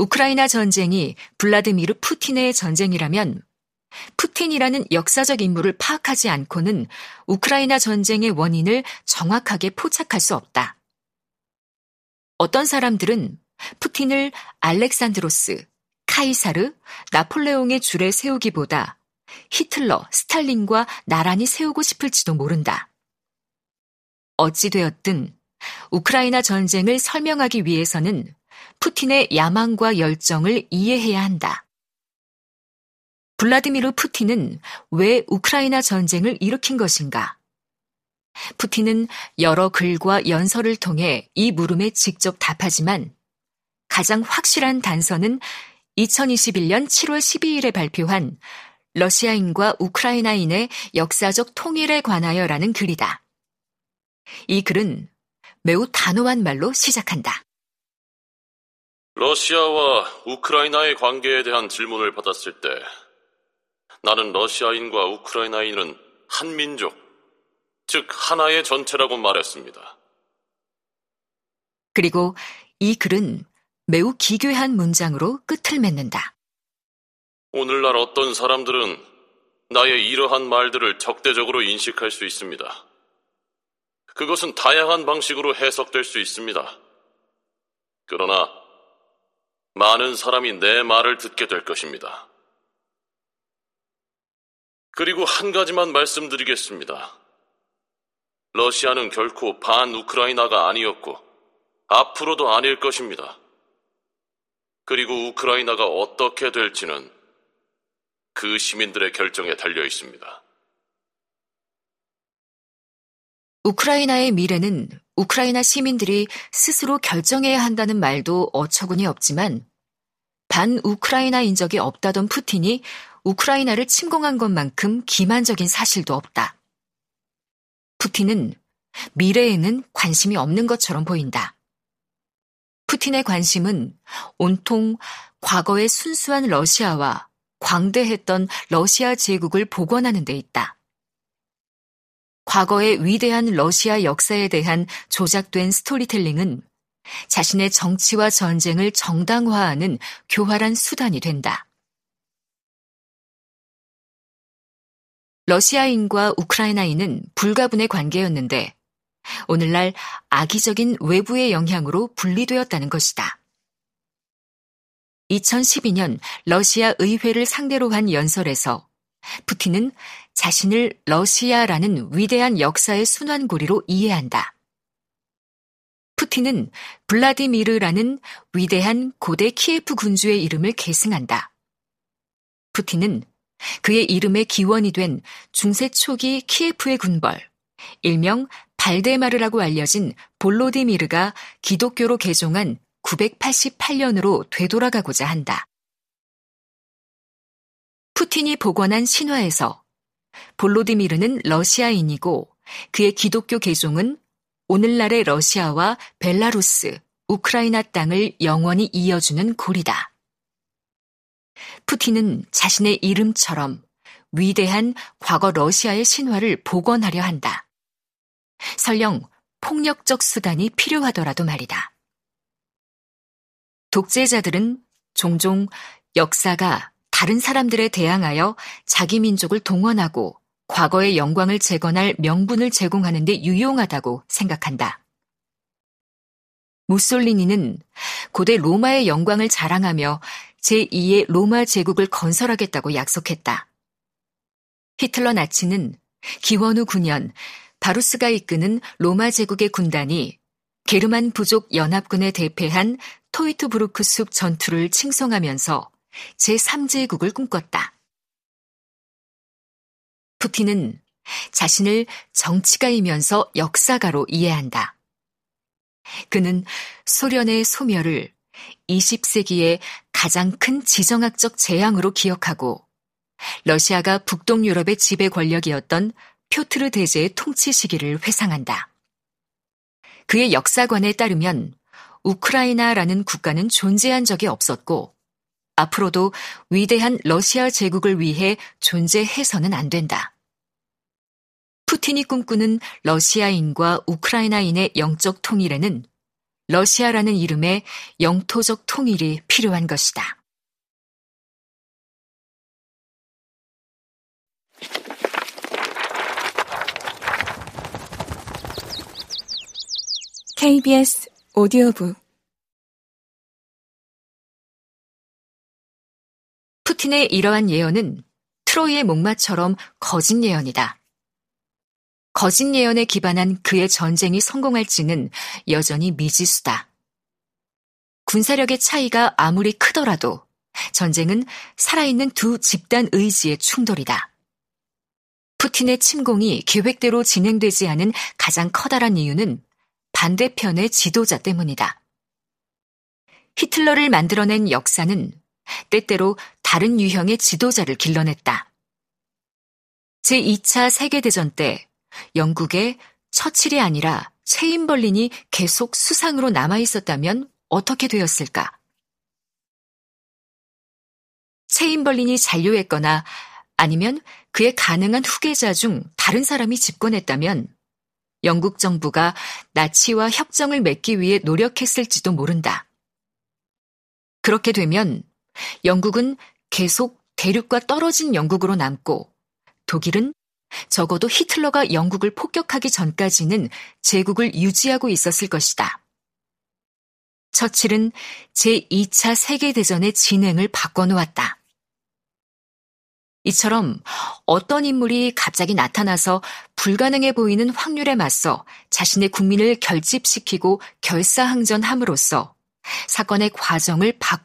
우크라이나 전쟁이 블라드미르 푸틴의 전쟁이라면 푸틴이라는 역사적 인물을 파악하지 않고는 우크라이나 전쟁의 원인을 정확하게 포착할 수 없다. 어떤 사람들은 푸틴을 알렉산드로스, 카이사르, 나폴레옹의 줄에 세우기보다 히틀러, 스탈린과 나란히 세우고 싶을지도 모른다. 어찌되었든 우크라이나 전쟁을 설명하기 위해서는 푸틴의 야망과 열정을 이해해야 한다. 블라디미르 푸틴은 왜 우크라이나 전쟁을 일으킨 것인가? 푸틴은 여러 글과 연설을 통해 이 물음에 직접 답하지만 가장 확실한 단서는 2021년 7월 12일에 발표한 러시아인과 우크라이나인의 역사적 통일에 관하여라는 글이다. 이 글은 매우 단호한 말로 시작한다. 러시아와 우크라이나의 관계에 대한 질문을 받았을 때 나는 러시아인과 우크라이나인은 한 민족, 즉 하나의 전체라고 말했습니다. 그리고 이 글은 매우 기괴한 문장으로 끝을 맺는다. 오늘날 어떤 사람들은 나의 이러한 말들을 적대적으로 인식할 수 있습니다. 그것은 다양한 방식으로 해석될 수 있습니다. 그러나 많은 사람이 내 말을 듣게 될 것입니다. 그리고 한 가지만 말씀드리겠습니다. 러시아는 결코 반 우크라이나가 아니었고 앞으로도 아닐 것입니다. 그리고 우크라이나가 어떻게 될지는 그 시민들의 결정에 달려 있습니다. 우크라이나의 미래는 우크라이나 시민들이 스스로 결정해야 한다는 말도 어처구니 없지만 반 우크라이나인 적이 없다던 푸틴이 우크라이나를 침공한 것만큼 기만적인 사실도 없다. 푸틴은 미래에는 관심이 없는 것처럼 보인다. 푸틴의 관심은 온통 과거의 순수한 러시아와 광대했던 러시아 제국을 복원하는 데 있다. 과거의 위대한 러시아 역사에 대한 조작된 스토리텔링은 자신의 정치와 전쟁을 정당화하는 교활한 수단이 된다. 러시아인과 우크라이나인은 불가분의 관계였는데 오늘날 악의적인 외부의 영향으로 분리되었다는 것이다. 2012년 러시아 의회를 상대로 한 연설에서 푸틴은 자신을 러시아라는 위대한 역사의 순환고리로 이해한다. 푸틴은 블라디미르라는 위대한 고대 키예프 군주의 이름을 계승한다. 푸틴은 그의 이름의 기원이 된 중세 초기 키예프의 군벌, 일명 발데마르라고 알려진 볼로디미르가 기독교로 개종한 988년으로 되돌아가고자 한다. 푸틴이 복원한 신화에서 볼로디미르는 러시아인이고 그의 기독교 개종은 오늘날의 러시아와 벨라루스, 우크라이나 땅을 영원히 이어주는 고리다. 푸틴은 자신의 이름처럼 위대한 과거 러시아의 신화를 복원하려 한다. 설령 폭력적 수단이 필요하더라도 말이다. 독재자들은 종종 역사가 다른 사람들에 대항하여 자기 민족을 동원하고 과거의 영광을 재건할 명분을 제공하는 데 유용하다고 생각한다. 무솔리니는 고대 로마의 영광을 자랑하며 제2의 로마 제국을 건설하겠다고 약속했다. 히틀러 나치는 기원 후 9년 바루스가 이끄는 로마 제국의 군단이 게르만 부족 연합군에 대패한 토이트브루크 숲 전투를 칭송하면서 제3제국을 꿈꿨다. 푸틴은 자신을 정치가이면서 역사가로 이해한다. 그는 소련의 소멸을 20세기의 가장 큰 지정학적 재앙으로 기억하고 러시아가 북동 유럽의 지배 권력이었던 표트르 대제의 통치 시기를 회상한다. 그의 역사관에 따르면 우크라이나라는 국가는 존재한 적이 없었고 앞으로도 위대한 러시아 제국을 위해 존재해서는 안 된다. 푸틴이 꿈꾸는 러시아인과 우크라이나인의 영적 통일에는 러시아라는 이름의 영토적 통일이 필요한 것이다. KBS 오디오북 푸틴의 이러한 예언은 트로이의 목마처럼 거짓 예언이다. 거짓 예언에 기반한 그의 전쟁이 성공할지는 여전히 미지수다. 군사력의 차이가 아무리 크더라도 전쟁은 살아있는 두 집단 의지의 충돌이다. 푸틴의 침공이 계획대로 진행되지 않은 가장 커다란 이유는 반대편의 지도자 때문이다. 히틀러를 만들어낸 역사는 때때로 다른 유형의 지도자를 길러냈다. 제2차 세계대전 때 영국의 처칠이 아니라 체인벌린이 계속 수상으로 남아 있었다면 어떻게 되었을까? 체인벌린이 잔류했거나 아니면 그의 가능한 후계자 중 다른 사람이 집권했다면 영국 정부가 나치와 협정을 맺기 위해 노력했을지도 모른다. 그렇게 되면 영국은 계속 대륙과 떨어진 영국으로 남고 독일은 적어도 히틀러가 영국을 폭격하기 전까지는 제국을 유지하고 있었을 것이다. 처칠은 제2차 세계대전의 진행을 바꿔놓았다. 이처럼 어떤 인물이 갑자기 나타나서 불가능해 보이는 확률에 맞서 자신의 국민을 결집시키고 결사항전함으로써 사건의 과정을 바꾸고